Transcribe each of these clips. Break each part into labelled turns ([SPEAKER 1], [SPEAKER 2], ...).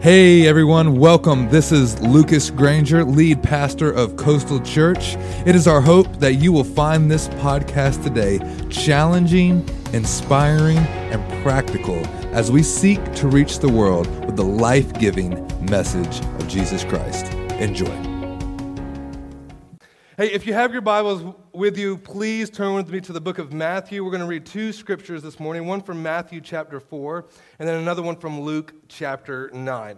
[SPEAKER 1] Hey everyone, welcome. This is Lucas Granger, lead pastor of Coastal Church. It is our hope that you will find this podcast today challenging, inspiring, and practical as we seek to reach the world with the life giving message of Jesus Christ. Enjoy.
[SPEAKER 2] Hey, if you have your Bibles with you, please turn with me to the book of Matthew. We're going to read two scriptures this morning one from Matthew chapter 4, and then another one from Luke chapter 9.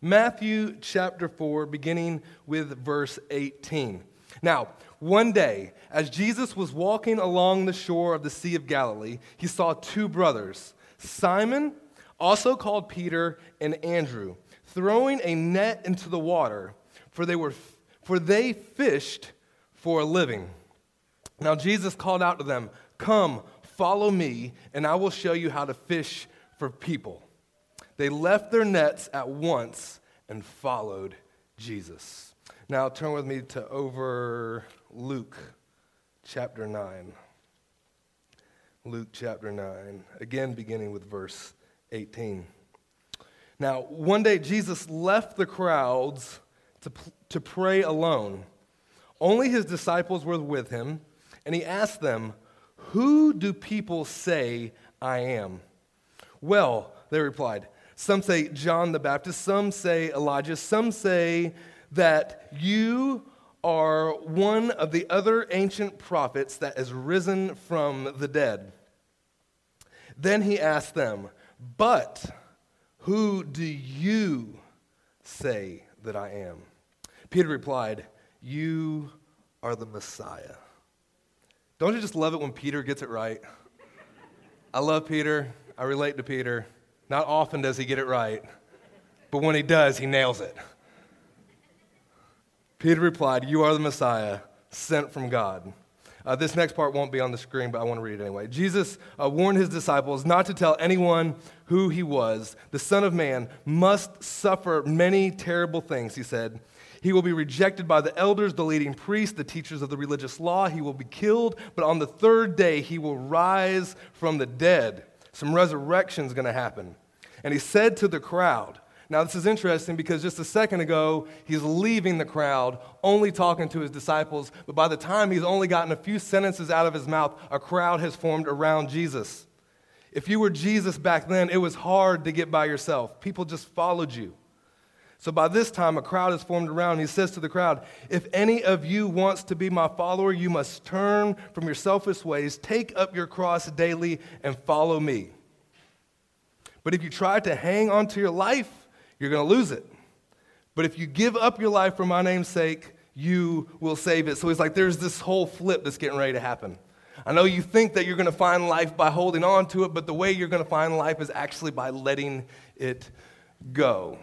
[SPEAKER 2] Matthew chapter 4, beginning with verse 18. Now, one day, as Jesus was walking along the shore of the Sea of Galilee, he saw two brothers, Simon, also called Peter, and Andrew, throwing a net into the water, for they, were, for they fished for a living. Now Jesus called out to them, Come, follow me, and I will show you how to fish for people. They left their nets at once and followed Jesus. Now turn with me to over Luke chapter 9. Luke chapter 9, again beginning with verse 18. Now, one day Jesus left the crowds to, to pray alone. Only his disciples were with him, and he asked them, Who do people say I am? Well, they replied, Some say John the Baptist, some say Elijah, some say that you are one of the other ancient prophets that has risen from the dead. Then he asked them, But who do you say that I am? Peter replied, You are the Messiah. Don't you just love it when Peter gets it right? I love Peter. I relate to Peter. Not often does he get it right, but when he does, he nails it. Peter replied, You are the Messiah, sent from God. Uh, this next part won't be on the screen, but I want to read it anyway. Jesus uh, warned his disciples not to tell anyone who he was. The Son of Man must suffer many terrible things, he said. He will be rejected by the elders, the leading priests, the teachers of the religious law. He will be killed, but on the third day he will rise from the dead. Some resurrection is going to happen. And he said to the crowd, now, this is interesting because just a second ago, he's leaving the crowd, only talking to his disciples. But by the time he's only gotten a few sentences out of his mouth, a crowd has formed around Jesus. If you were Jesus back then, it was hard to get by yourself. People just followed you. So by this time, a crowd has formed around. He says to the crowd, If any of you wants to be my follower, you must turn from your selfish ways, take up your cross daily, and follow me. But if you try to hang on to your life, you're going to lose it. But if you give up your life for my name's sake, you will save it. So he's like, there's this whole flip that's getting ready to happen. I know you think that you're going to find life by holding on to it, but the way you're going to find life is actually by letting it go.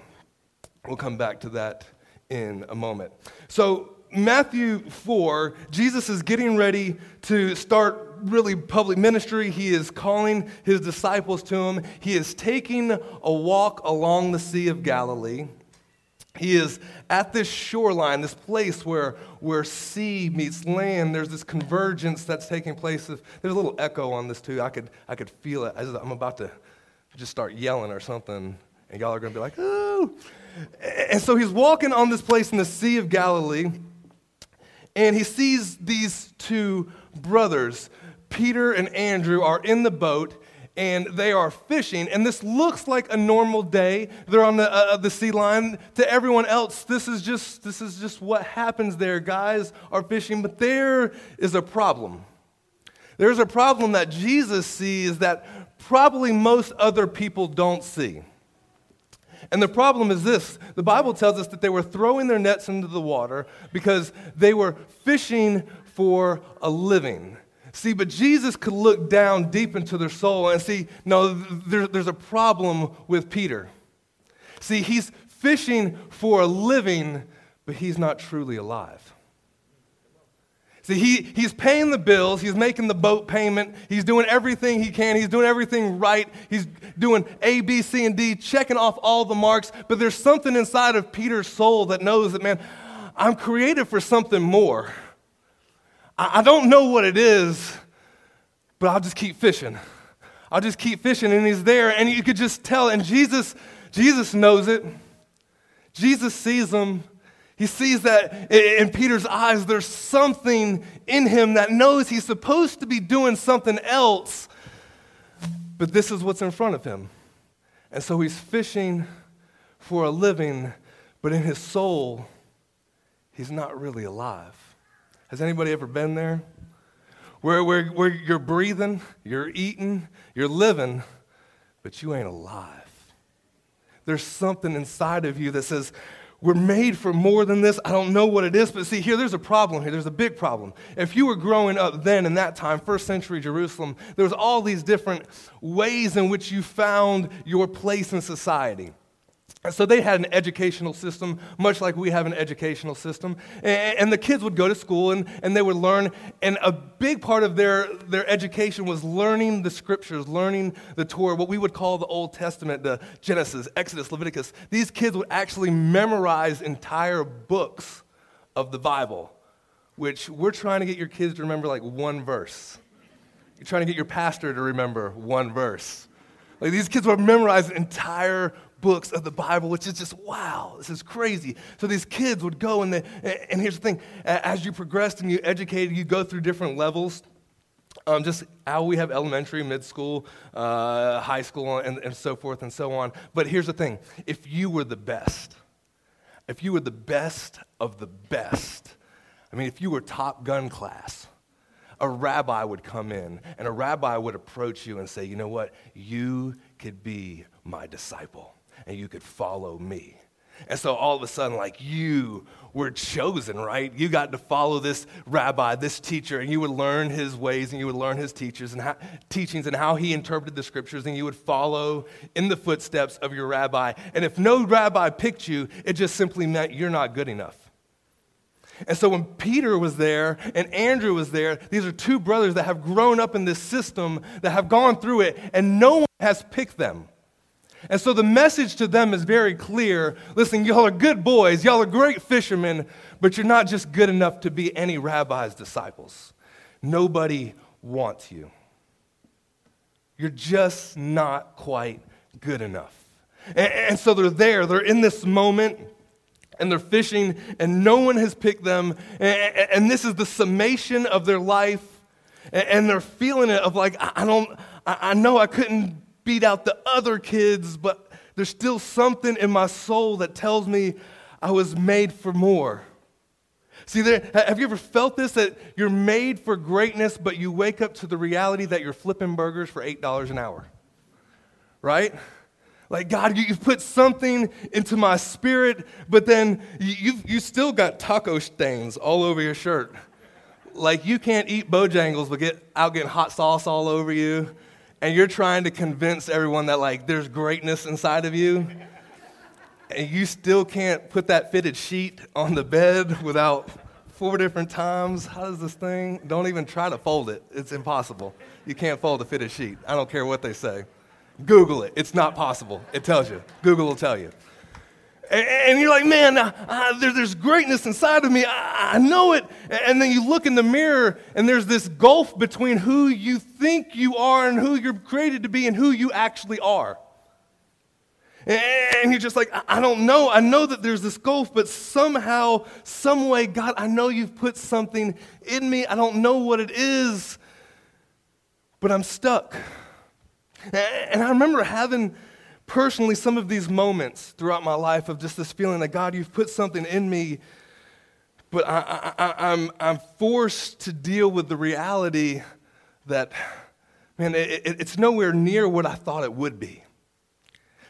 [SPEAKER 2] We'll come back to that in a moment. So, Matthew 4, Jesus is getting ready to start really public ministry. He is calling his disciples to him. He is taking a walk along the Sea of Galilee. He is at this shoreline, this place where, where sea meets land. There's this convergence that's taking place. There's a little echo on this, too. I could, I could feel it. I'm about to just start yelling or something, and y'all are going to be like, oh. And so he's walking on this place in the Sea of Galilee, and he sees these two brothers Peter and Andrew are in the boat and they are fishing, and this looks like a normal day. They're on the, uh, the sea line. To everyone else, this is, just, this is just what happens there. Guys are fishing, but there is a problem. There's a problem that Jesus sees that probably most other people don't see. And the problem is this the Bible tells us that they were throwing their nets into the water because they were fishing for a living. See, but Jesus could look down deep into their soul and see, no, there, there's a problem with Peter. See, he's fishing for a living, but he's not truly alive. See, he, he's paying the bills, he's making the boat payment, he's doing everything he can, he's doing everything right, he's doing A, B, C, and D, checking off all the marks, but there's something inside of Peter's soul that knows that, man, I'm created for something more. I don't know what it is, but I'll just keep fishing. I'll just keep fishing. And he's there, and you could just tell. And Jesus Jesus knows it. Jesus sees them. He sees that in Peter's eyes, there's something in him that knows he's supposed to be doing something else, but this is what's in front of him. And so he's fishing for a living, but in his soul, he's not really alive. Has anybody ever been there? Where, where, where you're breathing, you're eating, you're living, but you ain't alive. There's something inside of you that says, we're made for more than this. I don't know what it is, but see, here, there's a problem here. There's a big problem. If you were growing up then in that time, first century Jerusalem, there was all these different ways in which you found your place in society. So they had an educational system, much like we have an educational system. And, the kids would go to school and, and they would learn. And a big part of their, their education was learning the scriptures, learning the Torah, what we would call the Old Testament, the Genesis, Exodus, Leviticus. These kids would actually memorize entire books of the Bible, which we're trying to get your kids to remember like one verse. You're trying to get your pastor to remember one verse. Like these kids would memorize entire books of the Bible, which is just wow, this is crazy. So these kids would go, and, they, and here's the thing as you progressed and you educated, you go through different levels. Um, just how we have elementary, mid school, uh, high school, and, and so forth and so on. But here's the thing if you were the best, if you were the best of the best, I mean, if you were top gun class, a rabbi would come in and a rabbi would approach you and say, You know what? You could be my disciple and you could follow me. And so all of a sudden, like you were chosen, right? You got to follow this rabbi, this teacher, and you would learn his ways and you would learn his teachers and how, teachings and how he interpreted the scriptures, and you would follow in the footsteps of your rabbi. And if no rabbi picked you, it just simply meant you're not good enough. And so when Peter was there and Andrew was there, these are two brothers that have grown up in this system, that have gone through it, and no one has picked them. And so the message to them is very clear. Listen, y'all are good boys, y'all are great fishermen, but you're not just good enough to be any rabbi's disciples. Nobody wants you. You're just not quite good enough. And, and, so they're there, they're in this moment, and they're fishing, and no one has picked them. And, and this is the summation of their life. And, they're feeling it of like, I, don't, I know I couldn't beat out the other kids, but there's still something in my soul that tells me I was made for more. See, there, have you ever felt this that you're made for greatness, but you wake up to the reality that you're flipping burgers for $8 an hour? Right? Like, God, you've put something into my spirit, but then you've, you still got taco stains all over your shirt. Like, you can't eat Bojangles, but get out getting hot sauce all over you and you're trying to convince everyone that like there's greatness inside of you and you still can't put that fitted sheet on the bed without four different times how does this thing don't even try to fold it. It's impossible. You can't fold a fitted sheet. I don't care what they say. Google it. It's not possible. It tells you. Google will tell you and you're like, man, there, there's greatness inside of me. I, I, know it. And then you look in the mirror, and there's this gulf between who you think you are and who you're created to be and who you actually are. And you're just like, I don't know. I know that there's this gulf, but somehow, some way, God, I know you've put something in me. I don't know what it is, but I'm stuck. And I remember having personally some of these moments throughout my life of just this feeling that God, you've put something in me, but I, I, I'm, I'm forced to deal with the reality that, man, it, it, it's nowhere near what I thought it would be.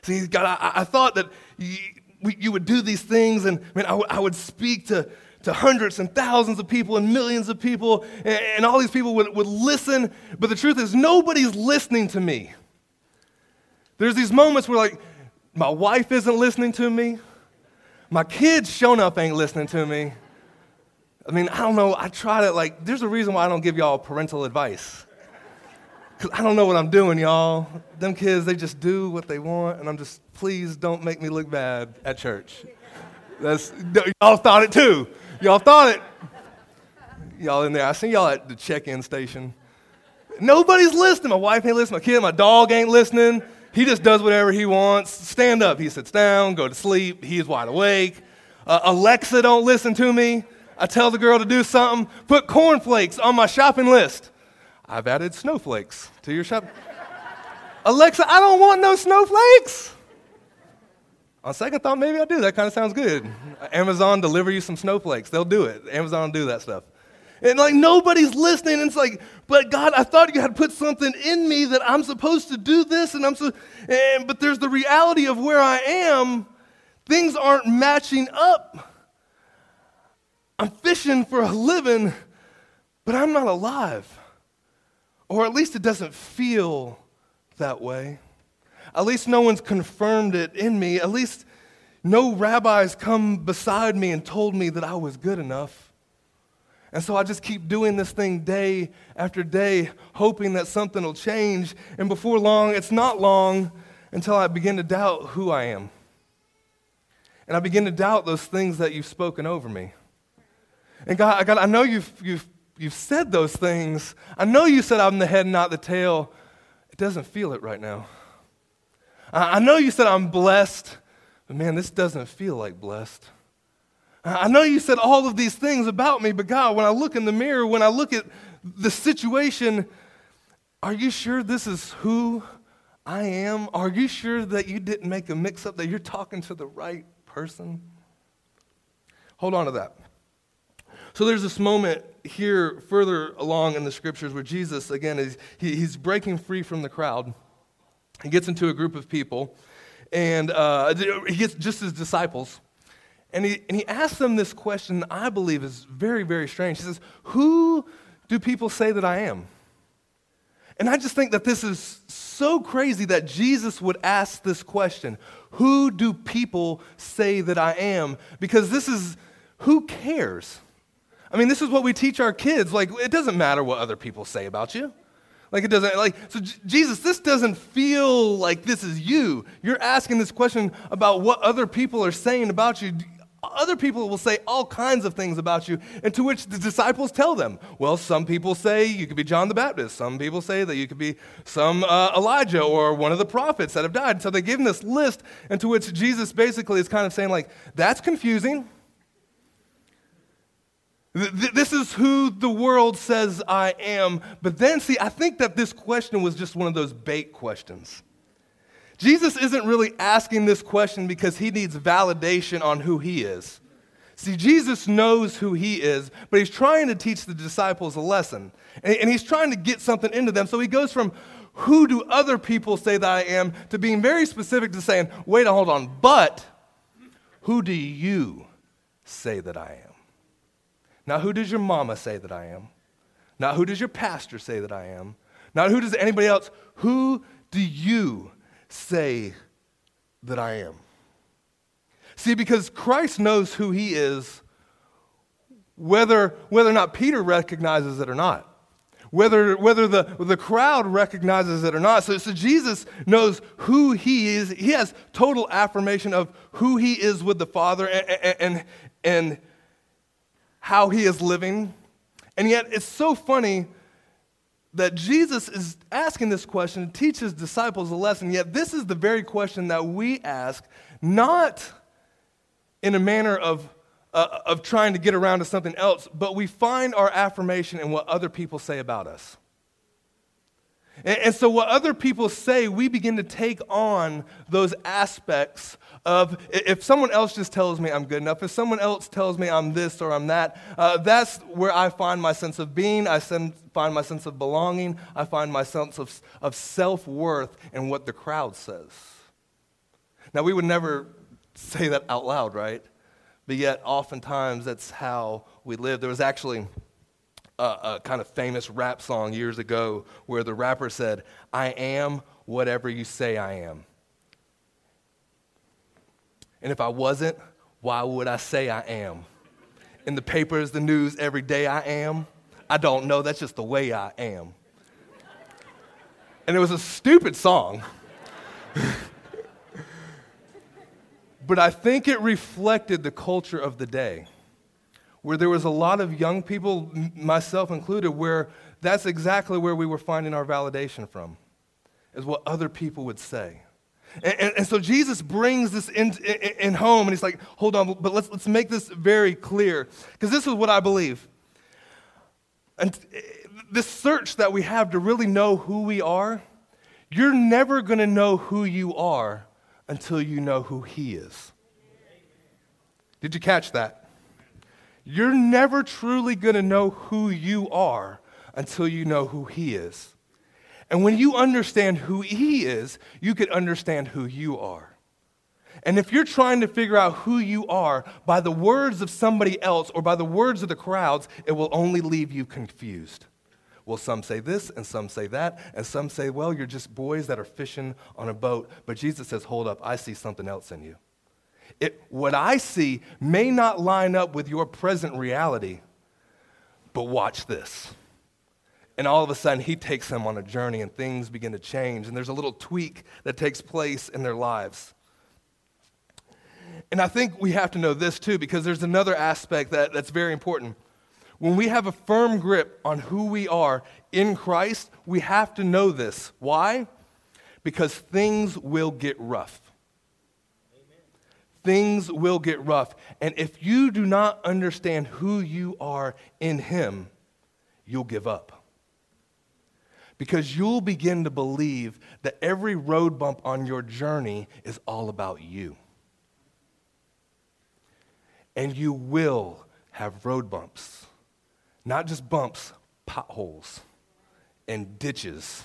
[SPEAKER 2] See, God, I, I thought that you, you, would do these things, and man, I, w- I would speak to, to hundreds and thousands of people and millions of people, and, and all these people would, would listen. But the truth is, nobody's listening to me. There's these moments where, like, my wife isn't listening to me. My kids shown up ain't listening to me. I mean, I don't know. I try to, like, there's a reason why I don't give y'all parental advice. Because I don't know what I'm doing, y'all. Them kids, they just do what they want, and I'm just, please don't make me look bad at church. That's, y'all thought it too. Y'all thought it. Y'all in there. I seen y'all at the check in station. Nobody's listening. My wife ain't listening. My kid, my dog ain't listening. He just does whatever he wants. Stand up, he sits down, go to sleep, he's wide awake. Uh, Alexa, don't listen to me. I tell the girl to do something, put cornflakes on my shopping list. I've added snowflakes to your shop. Alexa, I don't want no snowflakes. On second thought, maybe I do. That kind of sounds good. Amazon deliver you some snowflakes. They'll do it. Amazon do that stuff. And like nobody's listening. And it's like, but God, I thought you had put something in me that I'm supposed to do this, and I'm so. And, but there's the reality of where I am. Things aren't matching up. I'm fishing for a living, but I'm not alive. Or at least it doesn't feel that way. At least no one's confirmed it in me. At least no rabbis come beside me and told me that I was good enough. And so I just keep doing this thing day after day, hoping that something will change. And before long, it's not long until I begin to doubt who I am. And I begin to doubt those things that you've spoken over me. And God, God I know you've, you've, you've said those things. I know you said I'm the head, not the tail. It doesn't feel it right now. I know you said I'm blessed, but man, this doesn't feel like blessed. I know you said all of these things about me, but God, when I look in the mirror, when I look at the situation, are you sure this is who I am? Are you sure that you didn't make a mix up, that you're talking to the right person? Hold on to that. So there's this moment here further along in the scriptures where Jesus, again, is, he, he's breaking free from the crowd. He gets into a group of people, and uh, he gets just his disciples. And he, and he asks them this question I believe is very, very strange. He says, Who do people say that I am? And I just think that this is so crazy that Jesus would ask this question Who do people say that I am? Because this is, who cares? I mean, this is what we teach our kids. Like, it doesn't matter what other people say about you. Like it doesn't like so J- Jesus this doesn't feel like this is you. You're asking this question about what other people are saying about you. Other people will say all kinds of things about you, and to which the disciples tell them, well, some people say you could be John the Baptist. Some people say that you could be some uh, Elijah or one of the prophets that have died. So they give them this list, and to which Jesus basically is kind of saying, like, that's confusing. This is who the world says I am. But then, see, I think that this question was just one of those bait questions. Jesus isn't really asking this question because he needs validation on who he is. See, Jesus knows who he is, but he's trying to teach the disciples a lesson. And, he's trying to get something into them. So he goes from, who do other people say that I am, to being very specific to saying, wait, a hold on, but who do you say that I am? Not who does your mama say that I am. Not who does your pastor say that I am. Not who does anybody else. Who do you say that I am? See, because Christ knows who he is, whether, whether or not Peter recognizes it or not. Whether, whether the, the crowd recognizes it or not. So, so Jesus knows who he is. He has total affirmation of who he is with the Father. And, and, and how he is living. And yet, it's so funny that Jesus is asking this question to teach his disciples a lesson, yet, this is the very question that we ask, not in a manner of, uh, of trying to get around to something else, but we find our affirmation in what other people say about us. And, and so, what other people say, we begin to take on those aspects of if someone else just tells me I'm good enough, if someone else tells me I'm this or I'm that, uh, that's where I find my sense of being, I find my sense of belonging, I find my sense of, of self worth in what the crowd says. Now, we would never say that out loud, right? But yet, oftentimes, that's how we live. There was actually a kind of famous rap song years ago where the rapper said, I am whatever you say I am. And if I wasn't, why would I say I am? In the papers, the news, every day I am. I don't know, that's just the way I am. And it was a stupid song. but I think it reflected the culture of the day, where there was a lot of young people, myself included, where that's exactly where we were finding our validation from. is what other people would say. And, and, and so Jesus brings this in, in, in, home, and he's like, hold on, but let's, let's make this very clear. Because this is what I believe. And this search that we have to really know who we are, you're never going to know who you are until you know who he is. Did you catch that? You're never truly going to know who you are until you know who he is. And when you understand who He is, you can understand who you are. And if you're trying to figure out who you are by the words of somebody else or by the words of the crowds, it will only leave you confused. Well, some say this and some say that, and some say, well, you're just boys that are fishing on a boat. But Jesus says, hold up, I see something else in you. It, what I see may not line up with your present reality, but watch this. And all of a sudden, he takes them on a journey and things begin to change. And there's a little tweak that takes place in their lives. And I think we have to know this too, because there's another aspect that, that's very important. When we have a firm grip on who we are in Christ, we have to know this. Why? Because things will get rough. Amen. Things will get rough. And if you do not understand who you are in Him, you'll give up because you'll begin to believe that every road bump on your journey is all about you. And you will have road bumps, not just bumps, potholes and ditches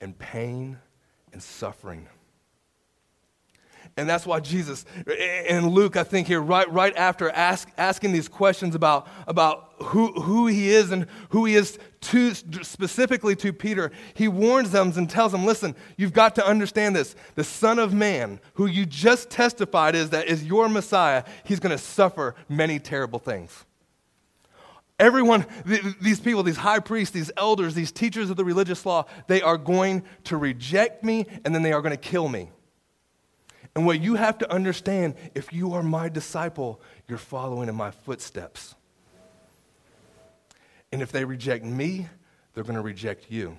[SPEAKER 2] and pain and suffering. And that's why Jesus, in Luke, I think here, right, right after ask, asking these questions about, about who, who he is and who he is to, specifically to Peter, he warns them and tells them, listen, you've got to understand this. The Son of Man, who you just testified is that is your Messiah, he's going to suffer many terrible things. Everyone, these people, these high priests, these elders, these teachers of the religious law, they are going to reject me and then they are going to kill me. And what you have to understand if you are my disciple, you're following in my footsteps. And if they reject me, they're going to reject you.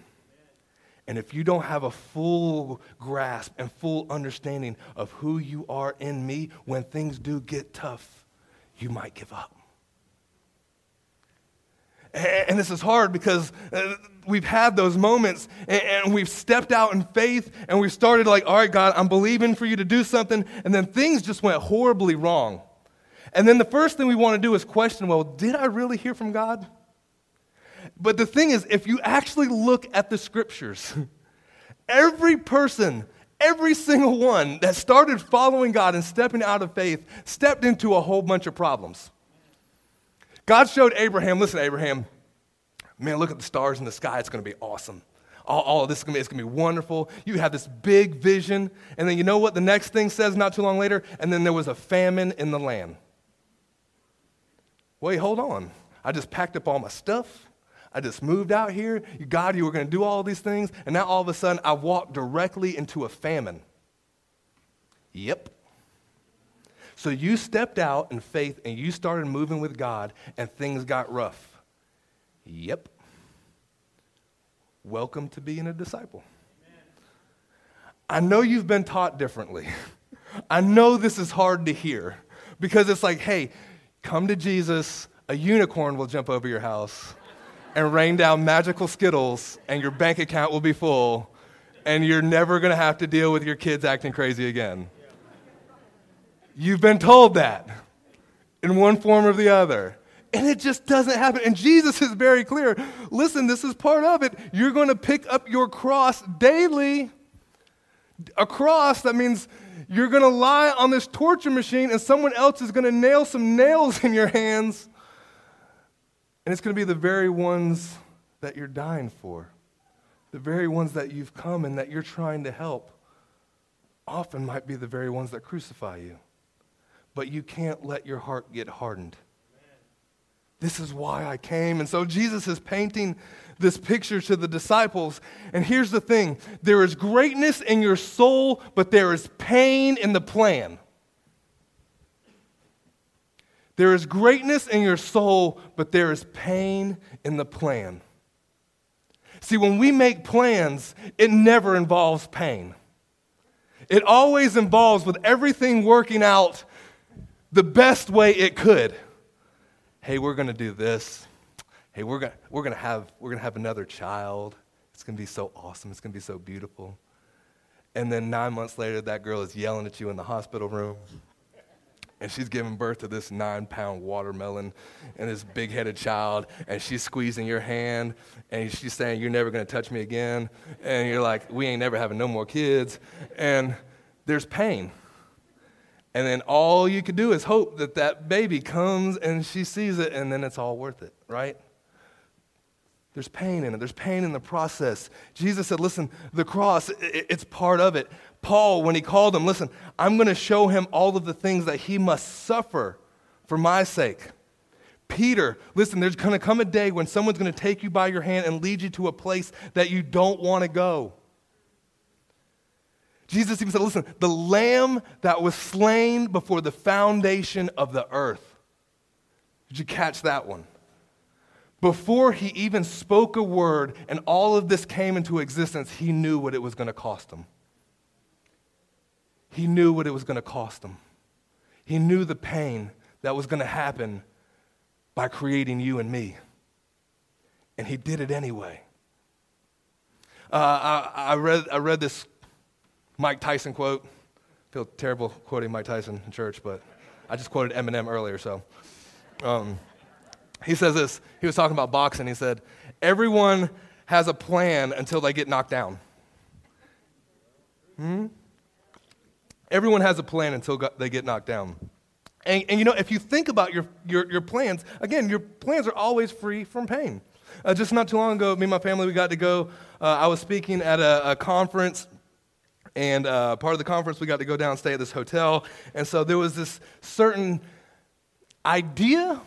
[SPEAKER 2] And if you don't have a full grasp and full understanding of who you are in me, when things do get tough, you might give up. And this is hard because uh, we've had those moments and we've stepped out in faith and we've started like, all right, God, I'm believing for you to do something. And then things just went horribly wrong. And then the first thing we want to do is question, well, did I really hear from God? But the thing is, if you actually look at the scriptures, every person, every single one that started following God and stepping out of faith stepped into a whole bunch of problems. God showed Abraham, listen, Abraham, man, look at the stars in the sky. It's going to be awesome. All, all of this is going to be, it's going to be wonderful. You have this big vision. And then you know what the next thing says not too long later? And then there was a famine in the land. Wait, hold on. I just packed up all my stuff. I just moved out here. God, you were going to do all these things. And now all of a sudden, I walked directly into a famine. Yep. So you stepped out in faith and you started moving with God, and things got rough. Yep. Welcome to being a disciple. I know you've been taught differently. I know this is hard to hear because it's like, hey, come to Jesus, a unicorn will jump over your house and rain down magical Skittles, and your bank account will be full, and you're never to have to deal with your kids acting crazy again. You've been told that in one form or the other. And it just doesn't happen. And Jesus is very clear. Listen, this is part of it. You're going to pick up your cross daily. A cross, that means you're going to lie on this torture machine and someone else is going to nail some nails in your hands. And it's going to be the very ones that you're dying for, the very ones that you've come and that you're trying to help. Often might be the very ones that crucify you but you can't let your heart get hardened. This is why I came. And so Jesus is painting this picture to the disciples. And here's the thing there is greatness in your soul, but there is pain in the plan. There is greatness in your soul, but there is pain in the plan. See, when we make plans, it never involves pain. It always involves with everything working out the best way it could. Hey, we're going to do this. Hey, we're going we're going to have we're going to have another child. It's going to be so awesome. It's going to be so beautiful. And then 9 months later that girl is yelling at you in the hospital room and she's giving birth to this nine pound watermelon and this big headed child, and she's squeezing your hand, and she's saying, You're never gonna touch me again. And you're like, We ain't never having no more kids. And there's pain. And then all you can do is hope that that baby comes and she sees it, and then it's all worth it, right? There's pain in it. There's pain in the process. Jesus said, listen, the cross, it's part of it. Paul, when he called him, listen, I'm going to show him all of the things that he must suffer for my sake. Peter, listen, there's going to come a day when someone's going to take you by your hand and lead you to a place that you don't want to go. Jesus even said, listen, the lamb that was slain before the foundation of the earth. Did you catch that one? Before he even spoke a word and all of this came into existence, he knew what it was going to cost him. He knew what it was going to cost him. He knew the pain that was going to happen by creating you and me. And he did it anyway. Uh, I, I, read, I read this Mike Tyson quote. I feel terrible quoting Mike Tyson in church, but I just quoted Eminem earlier, so. Um, he says this. He was talking about boxing. He said, Everyone has a plan until they get knocked down. Hmm? Everyone has a plan until they get knocked down. And, and you know, if you think about your, your, your, plans, again, your plans are always free from pain. Uh, just not too long ago, me and my family, we got to go. Uh, I was speaking at a, a conference, and uh, part of the conference, we got to go down and stay at this hotel. And so there was this certain idea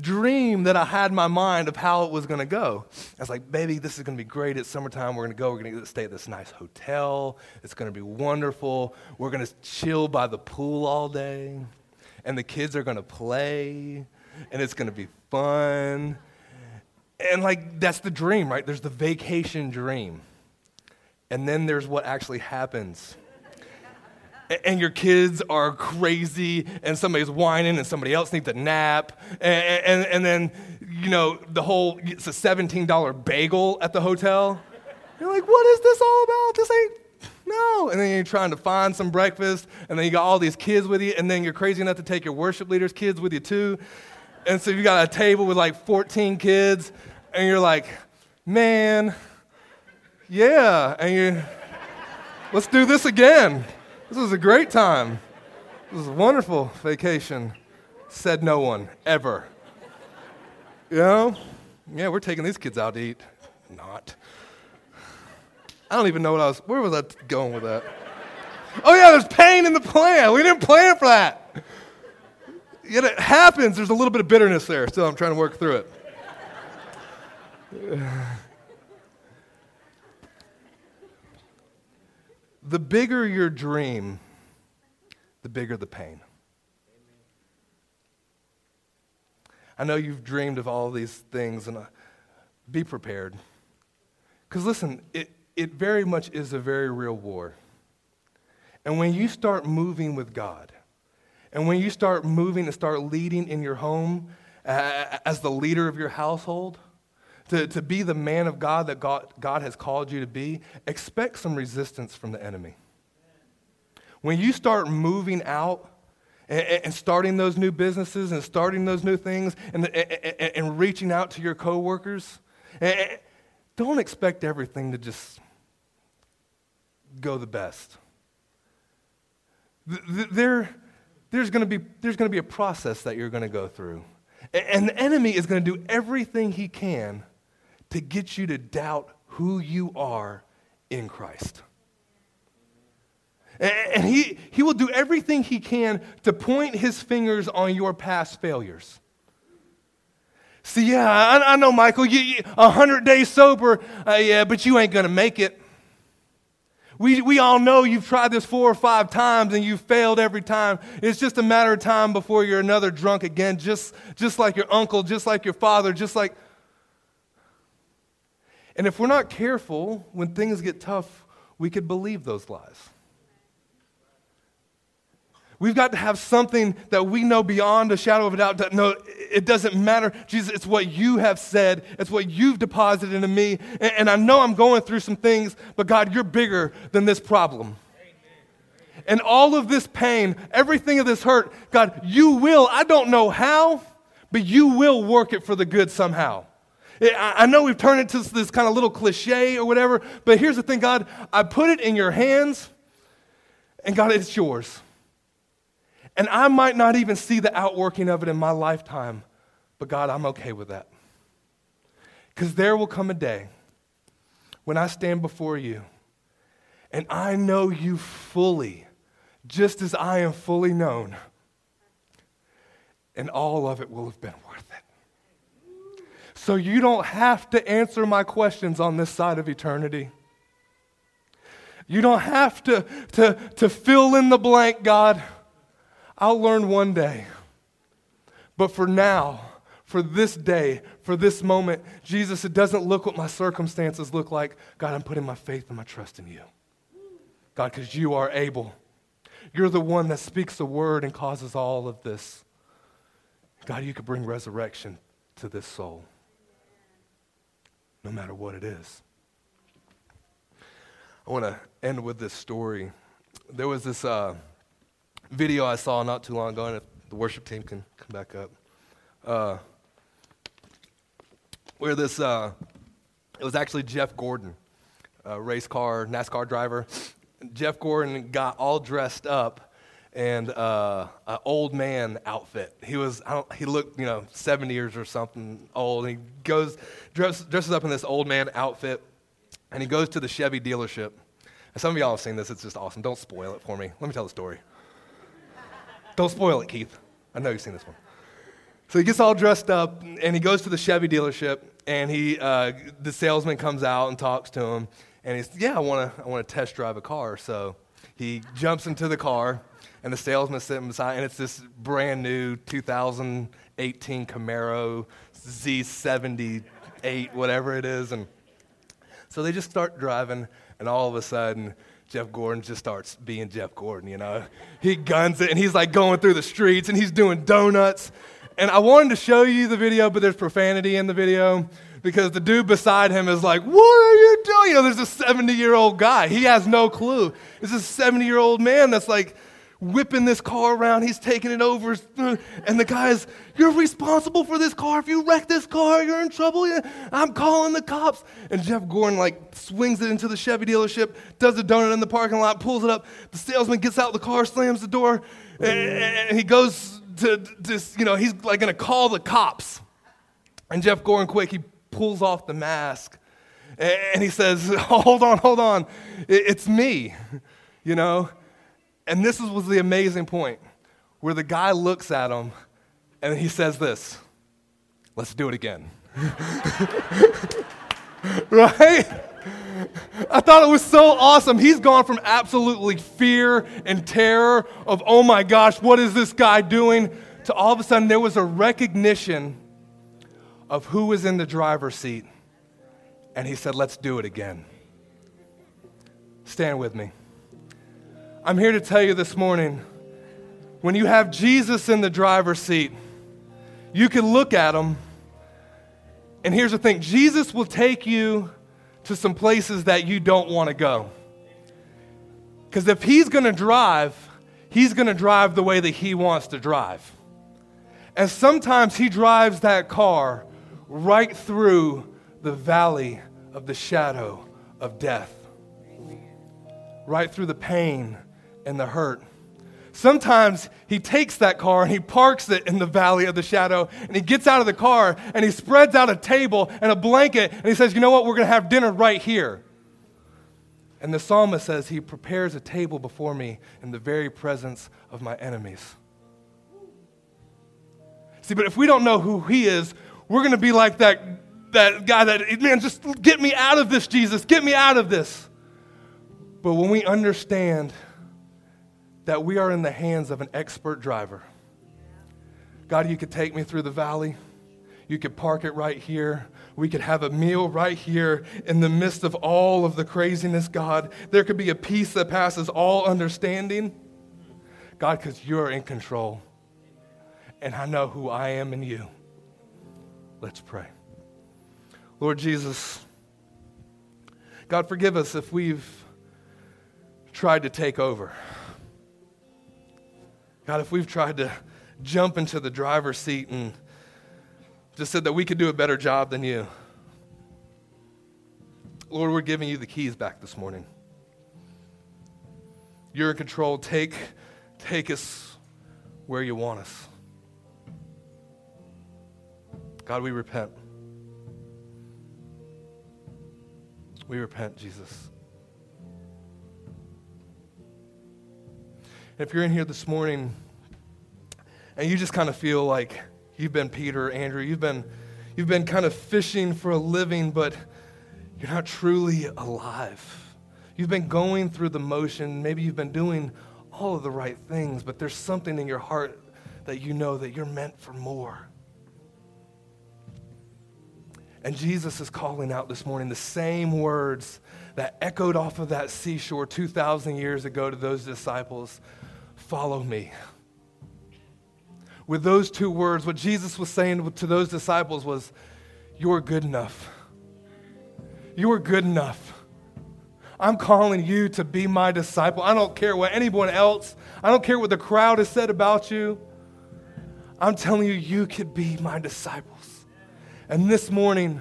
[SPEAKER 2] dream that I had in my mind of how it was going to go. I was like, baby, this is going to be great. It's summertime. We're going to go. We're going to stay at this nice hotel. It's going to be wonderful. We're going to chill by the pool all day. And the kids are going to play. And it's going to be fun. And like, that's the dream, right? There's the vacation dream. And then there's what actually happens. And your kids are crazy and somebody's whining and somebody else needs a nap. And, and, and then you know the whole it's a $17 bagel at the hotel. You're like what is this all about? This ain't no. And then you're trying to find some breakfast and then you got all these kids with you and then you're crazy enough to take your worship leaders kids with you too. And so you got a table with like 14 kids and you're like man yeah and you let's do this again this was a great time. This was a wonderful vacation. Said no one, ever. You know? Yeah, we're taking these kids out to eat. Not. I don't even know what I was, where was I going with that? Oh, yeah, there's pain in the plan. We didn't plan for that. Yet it happens. There's a little bit of bitterness there. Still, I'm trying to work through it. The bigger your dream, the bigger the pain. I know you've dreamed of all these things, and uh, be prepared. Because listen, it, it very much is a very real war. And when you start moving with God, and when you start moving and start leading in your home uh, as the leader of your household, to, to be the man of God that God, God has called you to be, expect some resistance from the enemy. When you start moving out and, and starting those new businesses and starting those new things and, and, and reaching out to your coworkers, eh, eh, don't expect everything to just go the best. There, there's going to be there's going to be a process that you're going to go through, and the enemy is going to do everything he can to get you to doubt who you are in Christ. And he, he will do everything he can to point his fingers on your past failures. See, yeah, I, I know, Michael, you, 100 days sober, uh, yeah, but you ain't going to make it. We, we all know you've tried this four or five times and you've failed every time. It's just a matter of time before you're another drunk again, just, just like your uncle, just like your father, just like And if we're not careful, when things get tough, we could believe those lies. We've got to have something that we know beyond a shadow of a doubt that no, it doesn't matter. Jesus, it's what you have said, it's what you've deposited into me. And, and I know I'm going through some things, but God, you're bigger than this problem. And all of this pain, everything of this hurt, God, you will, I don't know how, but you will work it for the good somehow. I know we've turned it to this kind of little cliche or whatever, but here's the thing, God, I put it in your hands, and God, it's yours. And I might not even see the outworking of it in my lifetime, but God, I'm okay with that. Because there will come a day when I stand before you and I know you fully, just as I am fully known, and all of it will have been worth. So you don't have to answer my questions on this side of eternity. You don't have to, to, to fill in the blank, God. I'll learn one day. But for now, for this day, for this moment, Jesus, it doesn't look what my circumstances look like. God, I'm putting my faith and my trust in you. God, because you are able. You're the one that speaks the word and causes all of this. God, you could bring resurrection to this soul, no matter what it is. I want to end with this story. There was this. Uh, video I saw not too long ago, and if the worship team can come back up, uh, where this, uh, it was actually Jeff Gordon, race car, NASCAR driver. Jeff Gordon got all dressed up and uh, an old man outfit. He was, he looked, you know, 70 years or something old. And he goes, dress, dresses up in this old man outfit, and he goes to the Chevy dealership. And some of y'all have seen this. It's just awesome. Don't spoil it for me. Let me tell the story. Don't spoil it, Keith. I know you've seen this one. So he gets all dressed up and he goes to the Chevy dealership and he, uh, the salesman comes out and talks to him and he's, yeah, I want to I wanna test drive a car. So he jumps into the car and the salesman's sitting beside and it's this brand new 2018 Camaro Z78, whatever it is. And so they just start driving and all of a sudden, Jeff Gordon just starts being Jeff Gordon, you know. He guns it and he's like going through the streets and he's doing donuts. And I wanted to show you the video, but there's profanity in the video because the dude beside him is like, What you doing? You know, there's a 70 year old guy. He has no clue. It's a 70 year old man that's like, whipping this car around. He's taking it over. And the guy's, You're responsible for this car. If you wreck this car, you're in trouble. I'm calling the cops. And Jeff Gordon, like, swings it into the Chevy dealership, does a donut in the parking lot, pulls it up. The salesman gets out the car, slams the door, and he goes to, just, you know, he's like going to call the cops. And Jeff Gordon, quick, he pulls off the mask. And he says, Hold on, hold on. It's me, you know? And this was the amazing point where the guy looks at him and he says this let's do it again. right? I thought it was so awesome. He's gone from absolutely fear and terror of, oh my gosh, what is this guy doing? To all of a sudden, there was a recognition of who was in the driver's seat. And he said, let's do it again. Stand with me. I'm here to tell you this morning when you have Jesus in the driver's seat, you can look at him. And here's the thing Jesus will take you to some places that you don't want to go. Because if he's going to drive, he's going to drive the way that he wants to drive. And sometimes he drives that car right through the valley of the shadow of death, right through the pain and the hurt. Sometimes he takes that car and he parks it in the valley of the shadow and he gets out of the car and he spreads out a table and a blanket and he says, You know what? We're going to have dinner right here. And the psalmist says, He prepares a table before me in the very presence of my enemies. See, but if we don't know who he is, we're going to be like that, that guy that, man, just get me out of this, Jesus. Get me out of this. But when we understand, that we are in the hands of an expert driver. God, you could take me through the valley. You could park it right here. We could have a meal right here in the midst of all of the craziness, God. There could be a peace that passes all understanding. God, because you're in control. And I know who I am in you. Let's pray. Lord Jesus, God, forgive us if we've tried to take over. God, if we've tried to jump into the driver's seat and just said that we could do a better job than you. Lord, we're giving you the keys back this morning. You're in control. Take, take us where you want us. God, we repent. We repent, Jesus. If you're in here this morning and you just kind of feel like you've been Peter, Andrew, you've been, you've been kind of fishing for a living, but you're not truly alive. You've been going through the motion. Maybe you've been doing all of the right things, but there's something in your heart that you know that you're meant for more. And Jesus is calling out this morning the same words that echoed off of that seashore 2,000 years ago to those disciples follow me. With those two words, what Jesus was saying to those disciples was, You are good enough. You are good enough. I'm calling you to be my disciple. I don't care what anyone else, I don't care what the crowd has said about you. I'm telling you, you could be my disciples. And this morning,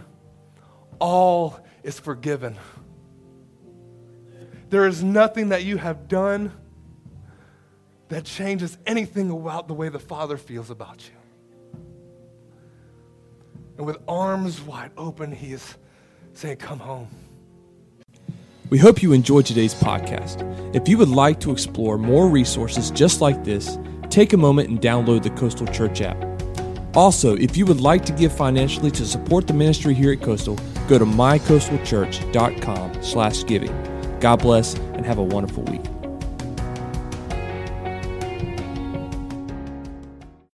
[SPEAKER 2] all is forgiven. There is nothing that you have done that changes anything about the way the Father feels about you. And with arms wide open, He is saying, Come home.
[SPEAKER 3] We hope you enjoyed today's podcast. If you would like to explore more resources just like this, take a moment and download the Coastal Church app. Also, if you would like to give financially to support the ministry here at Coastal, go to mycoastalchurch.com slash giving. God bless and have a wonderful week.